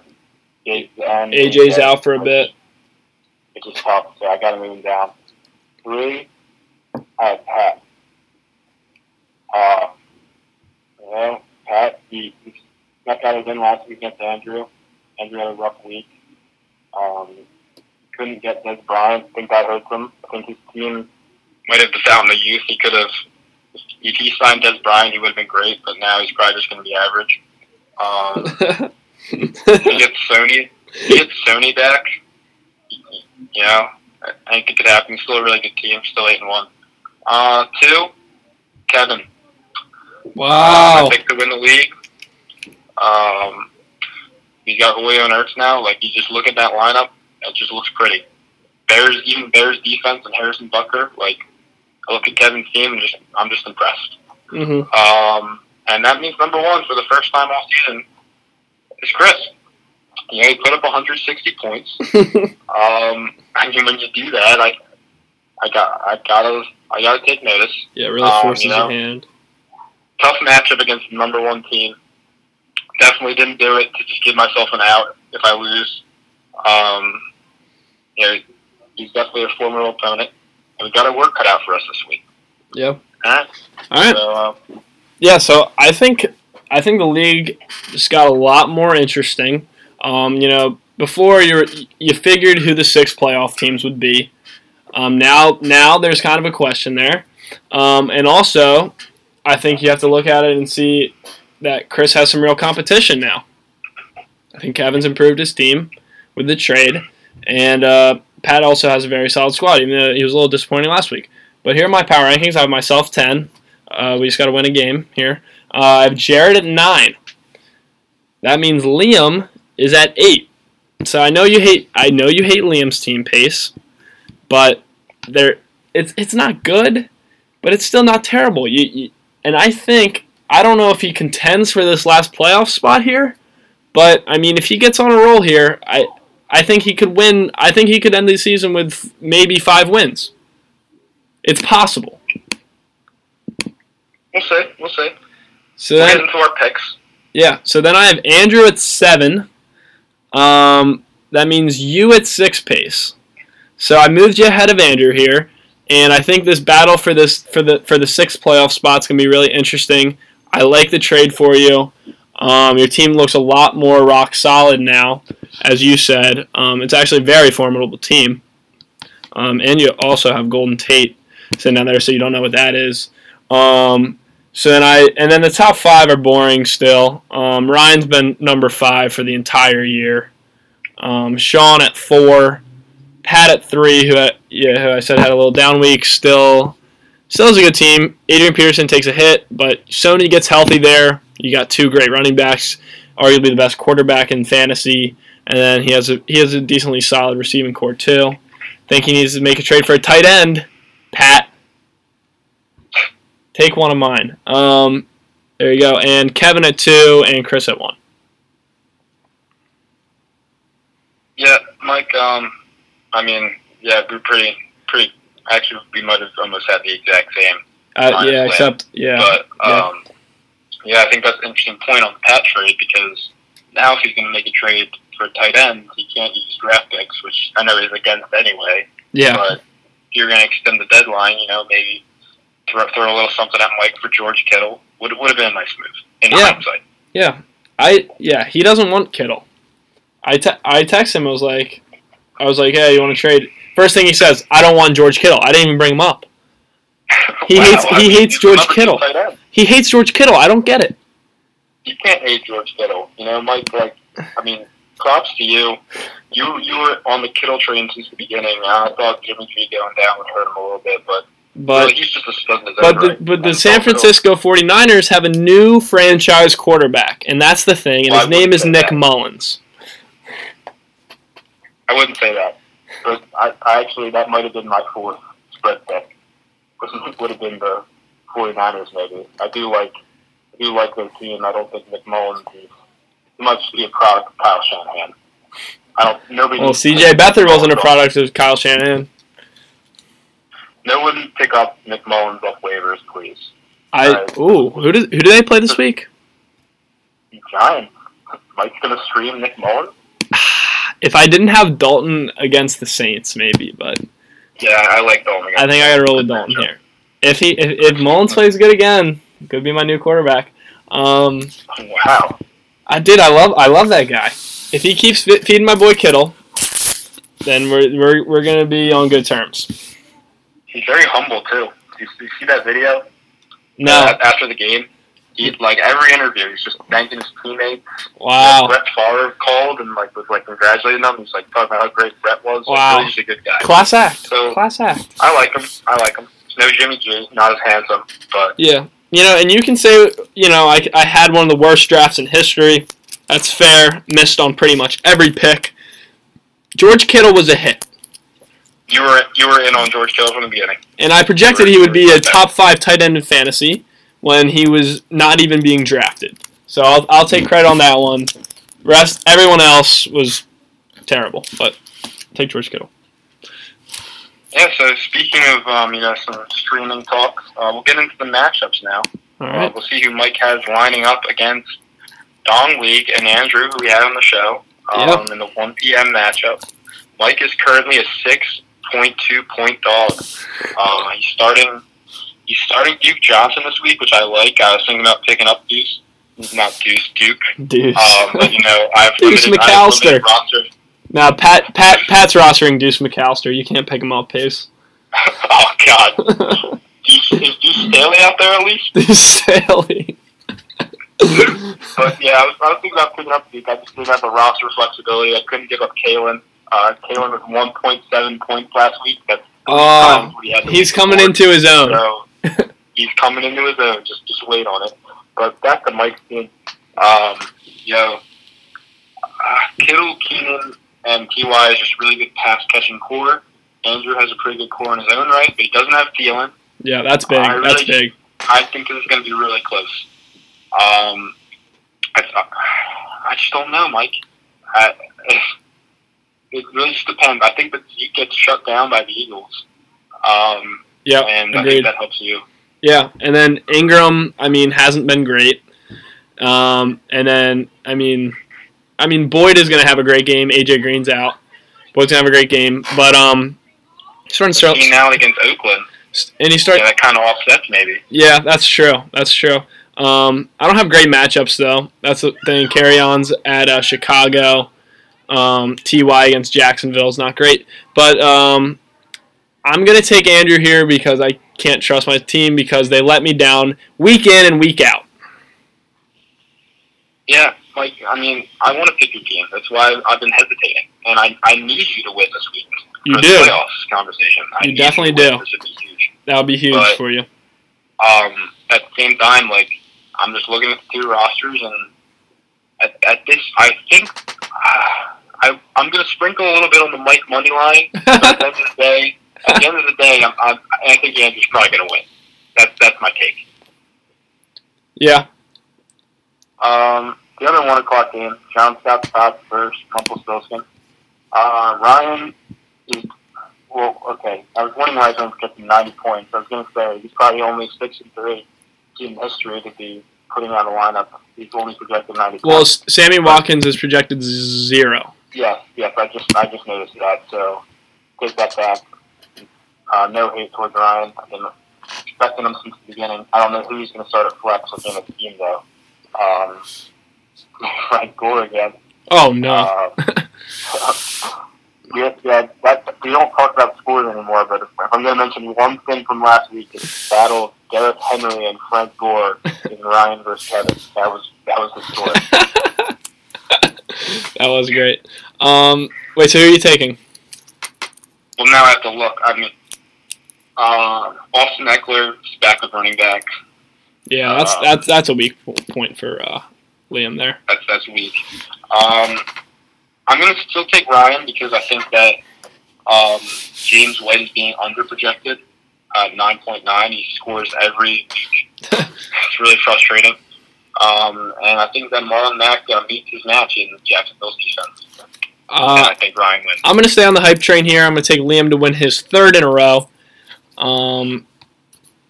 And AJ's out for a bit. It's just tough, so I got to move him down. Three, I have Pat. Uh, know, Pat, he, he snuck out a win last week against Andrew. Andrew had a rough week. Um, couldn't get Dez Bryant. I think that hurts him. I think his team might have found the youth. He could have, if he signed Dez Bryant, he would have been great, but now he's probably just going to be average. Um, he gets Sony. He gets Sony back. You know, I I think it could happen. Still a really good team. Still eight and one. Uh, two, Kevin. wow. I think to win the league. Um, he's got Julio and Ertz now. Like you just look at that lineup, it just looks pretty. Bears, even Bears defense and Harrison Butker, Like I look at Kevin's team and just I'm just impressed. hmm Um, and that means number one for the first time all season is Chris. You know, he put up 160 points. Um, mean, when you do that, I, I got, I gotta, I gotta take notice. yeah, really Um, forces you know. your hand. Tough matchup against the number one team. Definitely didn't do it to just give myself an out if I lose. Um, you know, he's definitely a formidable opponent, and we've got our work cut out for us this week. Yeah. All right. All right. So, uh, Yeah, so I think I think the league just got a lot more interesting. Um, you know, before you you figured who the six playoff teams would be. Um, now now there's kind of a question there, um, and also I think you have to look at it and see that Chris has some real competition now. I think Kevin's improved his team with the trade, and uh, Pat also has a very solid squad, even though he was a little disappointing last week. But here are my power rankings. I have myself 10. Uh, we just got to win a game here. Uh, I have Jared at 9. That means Liam is at 8. So I know you hate I know you hate Liam's team pace, but there it's it's not good, but it's still not terrible. You, you and I think I don't know if he contends for this last playoff spot here, but I mean if he gets on a roll here, I I think he could win. I think he could end the season with maybe 5 wins. It's possible. We'll see. We'll see. So We'll then, into our picks. Yeah, so then I have Andrew at seven. Um, that means you at six pace. So I moved you ahead of Andrew here, and I think this battle for this for the for the sixth playoff spot's gonna be really interesting. I like the trade for you. Um, your team looks a lot more rock solid now, as you said. Um, it's actually a very formidable team. Um, and you also have Golden Tate sitting down there, so you don't know what that is. Um, so then I and then the top five are boring still. Um, Ryan's been number five for the entire year. Um, Sean at four, Pat at three, who I, yeah, who I said had a little down week. Still, still is a good team. Adrian Peterson takes a hit, but Sony gets healthy there. You got two great running backs, arguably the best quarterback in fantasy, and then he has a he has a decently solid receiving corps too. Think he needs to make a trade for a tight end, Pat. Take one of mine. Um, there you go. And Kevin at two, and Chris at one. Yeah, Mike. Um, I mean, yeah, we're pretty, pretty. Actually, we might have almost had the exact same. Uh, yeah, except yeah, But um, yeah, I think that's an interesting point on the Pat trade because now if he's going to make a trade for a tight end, he can't use draft picks, which I know he's against anyway. yeah, But if you're going to extend the deadline, you know, maybe throw, throw a little something at Mike for George Kittle would would have been a nice move in Yeah. hindsight. yeah. I yeah, he doesn't want Kittle. I te- I text him. I was like, I was like, hey, you want to trade? First thing he says, I don't want George Kittle. I didn't even bring him up. He hates- he mean, hates George Kittle. He hates George Kittle. I don't get it. you can't hate George Kittle. You know, Mike. Like, I mean, props to you. You you were on the Kittle train since the beginning. I thought Jimmy G going down would hurt him a little bit, but, But really, he's just a stud in But the, right. but the San Francisco 49ers have a new franchise quarterback, and that's the thing, and Well, his name is Nick that. Mullens. I wouldn't say that. But I, I actually that might have been my fourth spread pick. Would would have been the 49ers maybe. I do like I do like their team. I don't think McMullen is much to be a product of Kyle Shanahan. I don't nobody Well, CJ Beathard wasn't a product of Kyle Shanahan. No one pick up Nick Mullens off waivers, please. I Right. ooh, who did who do they play this week? Giants. Mike's gonna stream Nick Mullens? If I didn't have Dalton against the Saints, maybe, but Yeah, I like Dalton. I think I gotta roll with Dalton here. If he if, if Mullens plays good again, could be my new quarterback. Um, Wow. I did. I love I love that guy. If he keeps fe- feeding my boy Kittle, then we're we're, we're gonna be on good terms. He's very humble too. You, you see that video? No, Uh, after the game, he like every interview, he's just thanking his teammates. wow, Brett Favre called and like was like congratulating them. He's like talking about how great Brett was. Like, Wow. really, he's a good guy. class act, So- class act. I like him. I like him. He's no Jimmy G, not as handsome, but Yeah, you know, and you can say, you know, I, I had one of the worst drafts in history. That's fair. Missed on pretty much every pick. George Kittle was a hit, you were you were in on George Kittle from the beginning. and I projected he would be a top five tight end in fantasy when he was not even being drafted. So I'll, I'll take credit on that one. Rest everyone else was terrible, but take George Kittle. Yeah. So speaking of um, you know some streaming talk, uh, we'll get into the matchups now. All Uh, we'll see who Mike has lining up against Dong League and Andrew, who we had on the show, um, in the 1 p.m. matchup. Mike is currently a 6.2 point dog. Uh, he's starting. He's starting Duke Johnson this week, which I like. I was thinking about picking up Deuce, not Deuce, Duke. Deuce. Um, but you know, I've Deuce limited, I have McAllister. now Pat Pat Pat's rostering Deuce McAllister. You can't pick him up, Pace. oh God, Deuce, is Deuce Staley out there at least? Deuce Staley. But yeah, I was, I was thinking about picking up Duke. I just didn't have the roster flexibility. I couldn't give up Kalen. Uh, Kalen was 1.7 points last week. That's Oh, he he's coming before. into his own. So he's coming into his own. Just just wait on it. But back to Mike's team. Um, you know, uh, Kittle, Keenan, and Ty is just really good pass catching corps. Andrew has a pretty good corps in his own right, but he doesn't have Thielen. Yeah, that's big. That's really- big. I think this is going to be really close. Um, I, I just don't know, Mike. I, it really just depends. I think that he gets shut down by the Eagles. Um, Yep, and I agreed. think that helps you. Yeah, and then Ingram, I mean, hasn't been great. Um, and then I mean, I mean Boyd is going to have a great game. AJ Green's out. Boyd's going to have a great game, but um, starting to start, now against Oakland. and he start. Yeah, that kind of offsets maybe. Yeah, that's true. That's true. Um, I don't have great matchups though. That's the thing. Carry ons at uh, Chicago. Um, Ty against Jacksonville is not great, but um, I'm gonna take Andrew here because I can't trust my team because they let me down week in and week out. Yeah, like I mean, I want to pick your team. That's why I've been hesitating, and I I need you to win this week. You do. playoffs conversation. I You definitely to do. This would be huge. That would be huge But- for you. Um, at the same time, like I'm just looking at the two rosters, and at, at this, I think uh, I I'm gonna sprinkle a little bit on the Mike money line. But at the end of the day, at the end of the day, I'm, I'm, I think Andrew's probably gonna win. That's that's my take. Yeah, Um, the other one o'clock game, John Scott Scott versus Rumpelstiltskin. Uh, Ryan is well, okay. I was wondering why I was getting 90 points. I was going to say he's probably only six and three in history to be putting out a lineup. He's only projected 90 well, points. Sammy Watkins is projected zero. Yes, yes. I just I just noticed that. So take that back. Uh, no hate towards Ryan. I've been expecting him since the beginning. I don't know who he's going to start at flex within the team though. Um, Frank Gore again. Oh no. Uh, yeah, yeah, that, we don't talk about scores anymore, but if, if I'm going to mention one thing from last week, it's the battle of Derrick Henry and Frank Gore in Ryan versus Kevin. That was that was the story. that was great. Um, wait, so who are you taking? well, now I have to look. I mean, uh, Austin Ekeler is back with running back. Yeah, that's Uh, that's that's a weak point for uh, Liam there. That's that's weak. Um, I'm going to still take Ryan because I think that um, James White is being underprojected. Uh, 9.9. He scores every week. it's really frustrating. Um, and I think that Marlon Mack uh, meets his match in Jacksonville's defense. Uh, I think Ryan wins. I'm going to stay on the hype train here. I'm going to take Liam to win his third in a row. Um,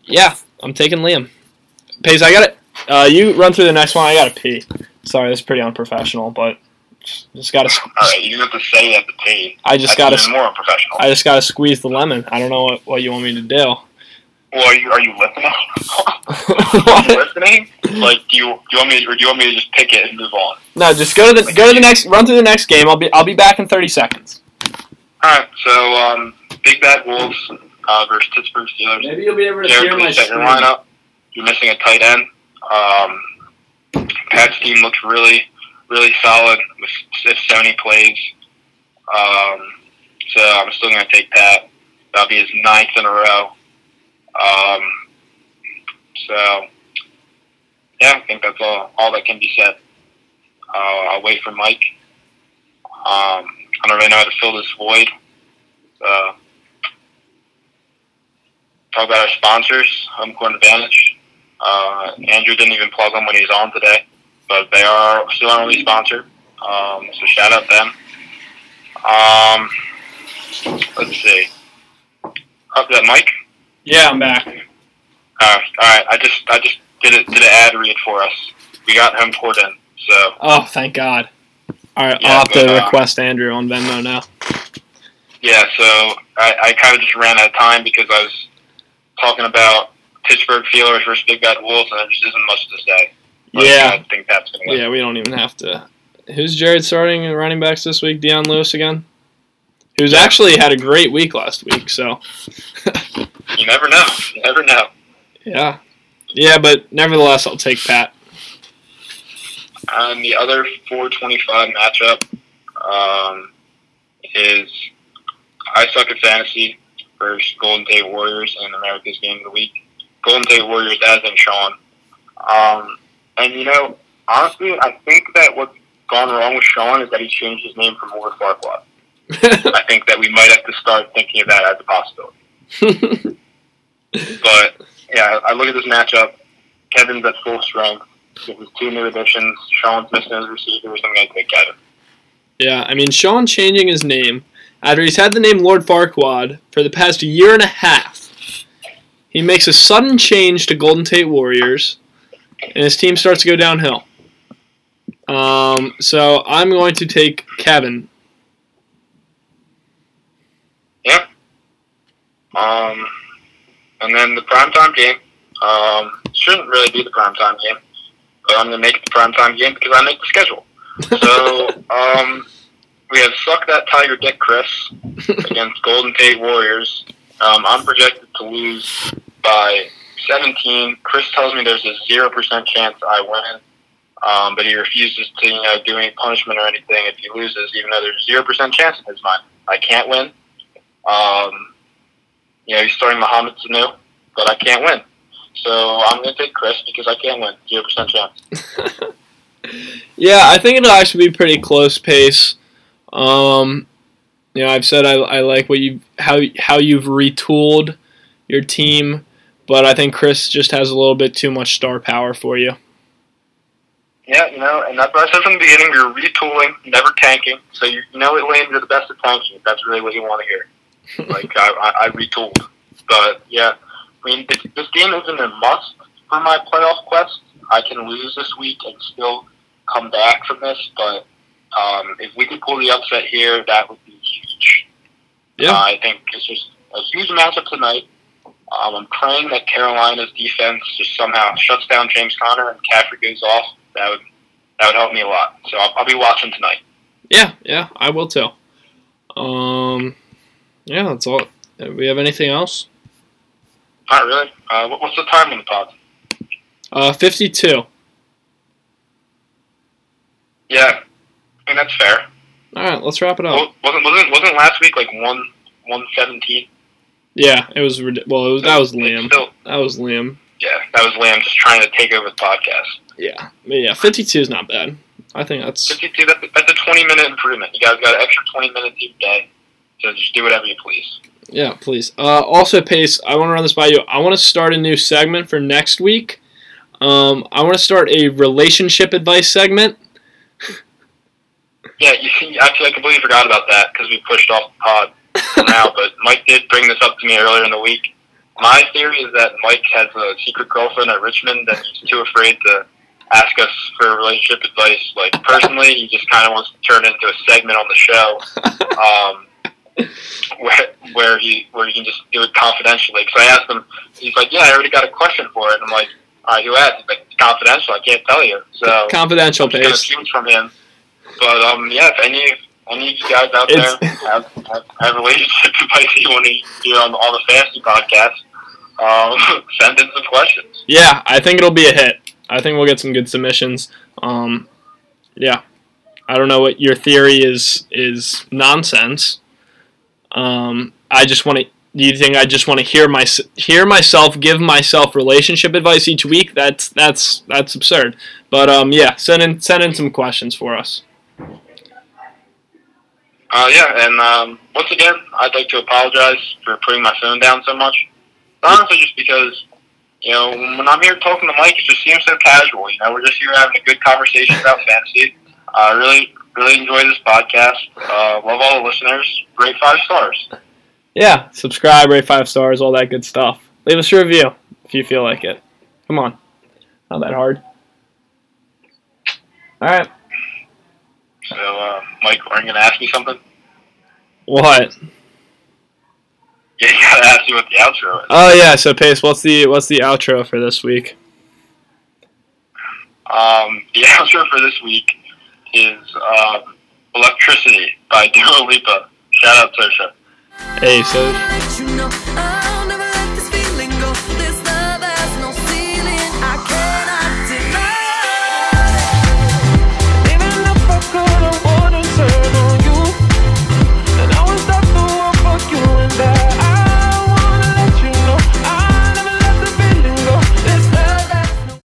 yeah, I'm taking Liam. Pace, I got it. Uh, you run through the next one. I got to pee. Sorry, that's pretty unprofessional, but just got to. All right, you have to say at the pay. I just That's got to. even more unprofessional. I just got to squeeze the lemon. I don't know what, what you want me to do. well, are you, are you listening? are you listening? Like, do you, do you want me, or do you want me to just pick it and move on? no, just go to the go to the next. Run through the next game. I'll be I'll be back in 30 seconds. All right, so um, Big Bad Wolves uh, versus Pittsburgh Steelers. Maybe you'll be able to Jared, hear my screen. lineup. You're missing a tight end. Um, Pat's team looks really, really solid with with 70 plays. Um, so I'm still going to take Pat. That'll be his ninth in a row. Um, so, yeah, I think that's all, all that can be said. Uh, I'll wait for Mike. Um, I don't really know how to fill this void. Uh, talk about our sponsors, Home Court Advantage. Uh, Andrew didn't even plug them when he was on today, but they are still our only sponsor. Um, so shout out them. Um, let's see. Up that mic. Yeah, I'm back. Uh, all right, I just I just did it did an ad read for us. We got home court in, so Oh, thank God. All right, Yeah, I'll have to but, uh, request Andrew on Venmo now. yeah. So I, I kind of just ran out of time because I was talking about Pittsburgh Steelers versus Big Bad Wolves, and there just isn't much to say. But Yeah. I think that's gonna win. Yeah, we don't even have to. Who's Jared starting in running backs this week? Dion Lewis again? Who's actually had a great week last week, so You never know. You never know. yeah. Yeah, but nevertheless, I'll take Pat. Um, the other 425 matchup, um, is I suck at fantasy versus Golden State Warriors in America's Game of the Week. Golden State Warriors, as in Sean. Um, and you know, honestly, I think that what's gone wrong with Sean is that he changed his name from Lord Farquaad. I think that we might have to start thinking of that as a possibility. But yeah, I look at this matchup. Kevin's at full strength. With his two new additions, Sean's missing his receivers. I'm going to take Kevin. yeah, I mean, Sean changing his name after he's had the name Lord Farquaad for the past year and a half. He makes a sudden change to Golden Tate Warriors, and his team starts to go downhill. Um, so I'm going to take Kevin. Um, and then the primetime game um, shouldn't really be the primetime game, but I'm going to make it the primetime game because I make the schedule. So um, we have Suck That Tiger Dick Chris against Golden Tate Warriors. Um, I'm projected to lose by 17. Chris tells me there's a 0% chance I win, um, but he refuses to you know, do any punishment or anything if he loses, even though there's 0% chance in his mind. I can't win. Um, you know, he's starting Mohamed Sanu, but I can't win. So I'm going to take Chris because I can't win. 0% chance. yeah, I think it'll actually be pretty close pace. Um, you know, I've said I, I like what you how how you've retooled your team, but I think Chris just has a little bit too much star power for you. Yeah, you know, and that's what I said from the beginning. You're retooling, never tanking. So you, you know, Elaine, you're the best at tanking. If that's really what you want to hear. like I, I, I retooled, but yeah, I mean, this, this game isn't a must for my playoff quest. I can lose this week and still come back from this, but um, if we could pull the upset here, that would be huge. Yeah. Uh, I think it's just a huge matchup tonight. Um, I'm praying that Carolina's defense just somehow shuts down James Conner and Caffrey goes off. That would that would help me a lot. So I'll, I'll be watching tonight. Yeah, yeah, I will too. Um, yeah, that's all. Do we have anything else? Not really. Uh, what, what's the time on the pod? Uh, fifty-two. Yeah, That's fair. All right, let's wrap it up. Wasn't wasn't wasn't last week like one one seventeen? Yeah, it was. Well, it was that was Liam. Still, That was Liam. yeah, that was Liam just trying to take over the podcast. Yeah, but yeah, fifty-two is not bad. I think that's 52, that's, that's a 20 minute improvement. You guys got an extra 20 minutes each day. So just do whatever you please. Yeah, please. Uh, also, Pace, I want to run this by you. I want to start a new segment for next week. Um, I want to start a relationship advice segment. Yeah, you see, actually, I completely forgot about that because we pushed off the pod for now. But Mike did bring this up to me earlier in the week. My theory is that Mike has a secret girlfriend at Richmond and he's too afraid to ask us for relationship advice. Like, personally, he just kind of wants to turn it into a segment on the show. Um, where where he where he can just do it confidentially. Because I asked him, he's like, "Yeah, I already got a question for it." And I'm like, "All right, who asked?" He's like, confidential. I can't tell you." So Confidential, I'm just from him. But um, yeah, if any any of you guys out It's- there have, have, have relationship advice you want to hear on, on the fantasy podcasts, um, send in some questions. Yeah, I think it'll be a hit. I think we'll get some good submissions. Um, yeah, I don't know what your theory is is nonsense. Um, I just want to. Do you think I just want to hear my hear myself give myself relationship advice each week? That's that's that's absurd. But um, yeah, send in send in some questions for us. Uh, yeah, and um, once again, I'd like to apologize for putting my phone down so much. Honestly, just because, you know, when I'm here talking to Mike, it just seems so casual. You know, we're just here having a good conversation about fantasy. I uh, really, really enjoy this podcast. Uh, love all the listeners. Great five stars. Yeah, subscribe, rate five stars, all that good stuff. Leave us a review if you feel like it. Come on, not that hard. All right, So, uh, Mike, are you going to ask me something? what? Yeah, you got to ask me what the outro is. Oh yeah, so Pace, what's the what's the outro for this week? Um, the outro for this week is um, Electricity by Dua Lipa. Shout out, Tosha. Hey, so let you know.